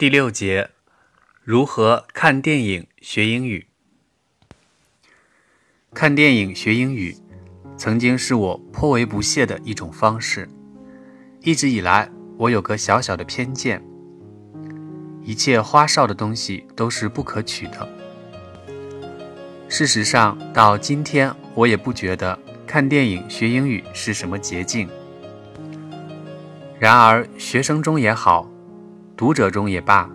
第六节，如何看电影学英语？看电影学英语，曾经是我颇为不屑的一种方式。一直以来，我有个小小的偏见：一切花哨的东西都是不可取的。事实上，到今天，我也不觉得看电影学英语是什么捷径。然而，学生中也好，读者中也罢，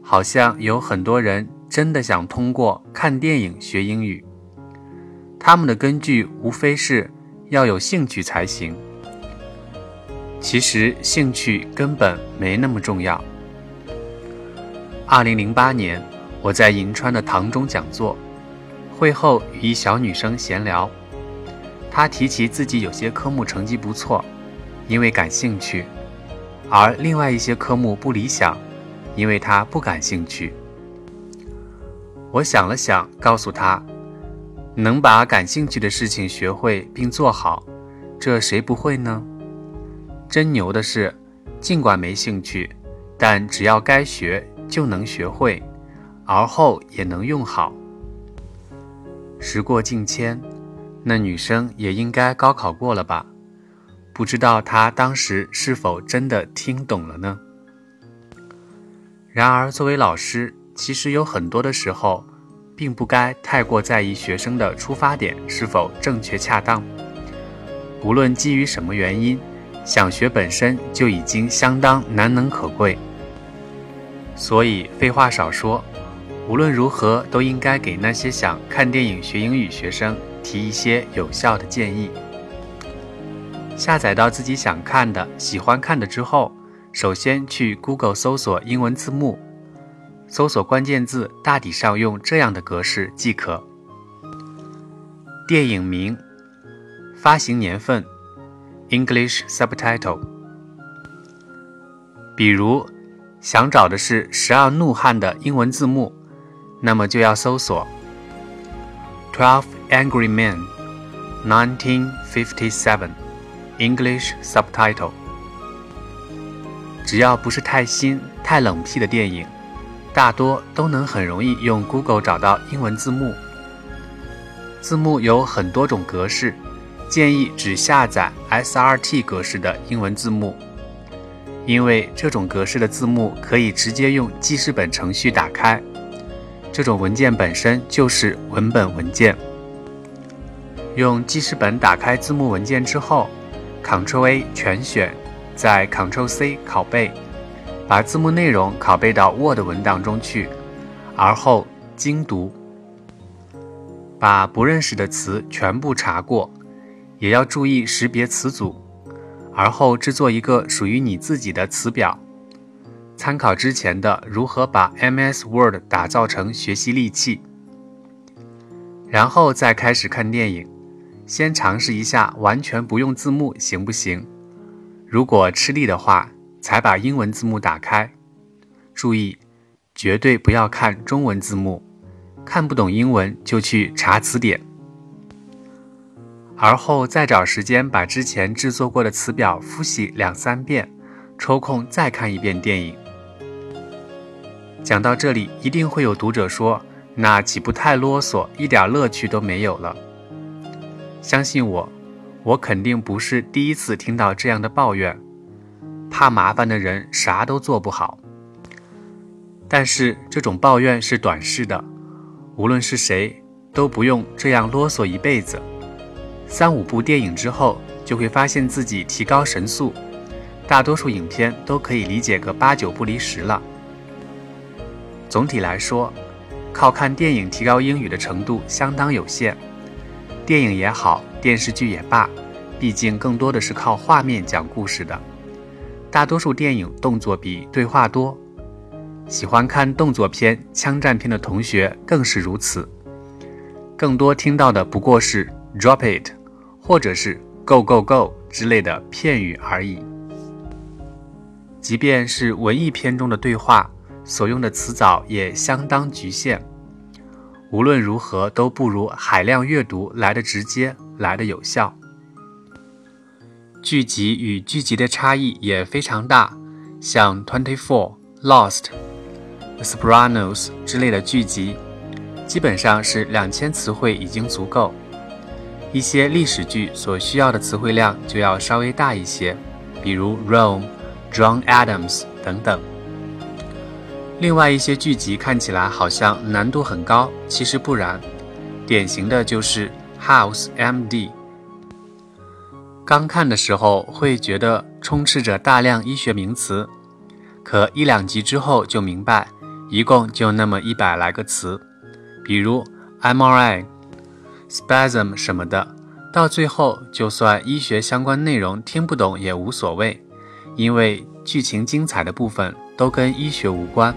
好像有很多人真的想通过看电影学英语。他们的根据无非是要有兴趣才行。其实兴趣根本没那么重要。二零零八年，我在银川的堂中讲座，会后与一小女生闲聊，她提起自己有些科目成绩不错，因为感兴趣。而另外一些科目不理想，因为他不感兴趣。我想了想，告诉他：“能把感兴趣的事情学会并做好，这谁不会呢？真牛的是，尽管没兴趣，但只要该学就能学会，而后也能用好。”时过境迁，那女生也应该高考过了吧？不知道他当时是否真的听懂了呢？然而，作为老师，其实有很多的时候，并不该太过在意学生的出发点是否正确恰当。无论基于什么原因，想学本身就已经相当难能可贵。所以，废话少说，无论如何都应该给那些想看电影学英语学生提一些有效的建议。下载到自己想看的、喜欢看的之后，首先去 Google 搜索英文字幕，搜索关键字大体上用这样的格式即可：电影名、发行年份、English subtitle。比如想找的是《十二怒汉》的英文字幕，那么就要搜索 Twelve Angry Men, 1957。English subtitle。只要不是太新、太冷僻的电影，大多都能很容易用 Google 找到英文字幕。字幕有很多种格式，建议只下载 SRT 格式的英文字幕，因为这种格式的字幕可以直接用记事本程序打开。这种文件本身就是文本文件。用记事本打开字幕文件之后。Ctrl A 全选，再 Ctrl C 拷贝，把字幕内容拷贝到 Word 文档中去，而后精读，把不认识的词全部查过，也要注意识别词组，而后制作一个属于你自己的词表，参考之前的如何把 MS Word 打造成学习利器，然后再开始看电影。先尝试一下完全不用字幕行不行？如果吃力的话，才把英文字幕打开。注意，绝对不要看中文字幕，看不懂英文就去查词典。而后再找时间把之前制作过的词表复习两三遍，抽空再看一遍电影。讲到这里，一定会有读者说：“那岂不太啰嗦，一点乐趣都没有了？”相信我，我肯定不是第一次听到这样的抱怨。怕麻烦的人啥都做不好。但是这种抱怨是短视的，无论是谁都不用这样啰嗦一辈子。三五部电影之后，就会发现自己提高神速，大多数影片都可以理解个八九不离十了。总体来说，靠看电影提高英语的程度相当有限。电影也好，电视剧也罢，毕竟更多的是靠画面讲故事的。大多数电影动作比对话多，喜欢看动作片、枪战片的同学更是如此。更多听到的不过是 “drop it” 或者是 “go go go” 之类的片语而已。即便是文艺片中的对话，所用的词藻也相当局限。无论如何都不如海量阅读来的直接，来的有效。剧集与剧集的差异也非常大，像《Twenty Four》、《Lost》、Sopranos》之类的剧集，基本上是两千词汇已经足够。一些历史剧所需要的词汇量就要稍微大一些，比如《Rome》、《John Adams》等等。另外一些剧集看起来好像难度很高，其实不然。典型的就是《House M.D.》。刚看的时候会觉得充斥着大量医学名词，可一两集之后就明白，一共就那么一百来个词，比如 MRI。spasm 什么的，到最后就算医学相关内容听不懂也无所谓，因为剧情精彩的部分都跟医学无关。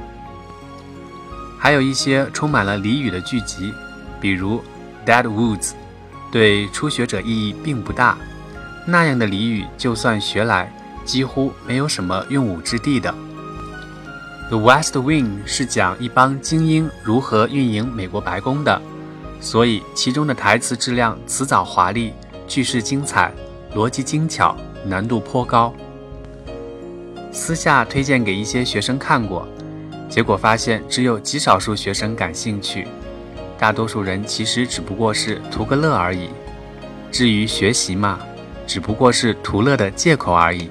还有一些充满了俚语的剧集，比如《Dead Woods》，对初学者意义并不大。那样的俚语就算学来，几乎没有什么用武之地的。《The West Wing》是讲一帮精英如何运营美国白宫的。所以，其中的台词质量辞藻华丽，句式精彩，逻辑精巧，难度颇高。私下推荐给一些学生看过，结果发现只有极少数学生感兴趣，大多数人其实只不过是图个乐而已。至于学习嘛，只不过是图乐的借口而已。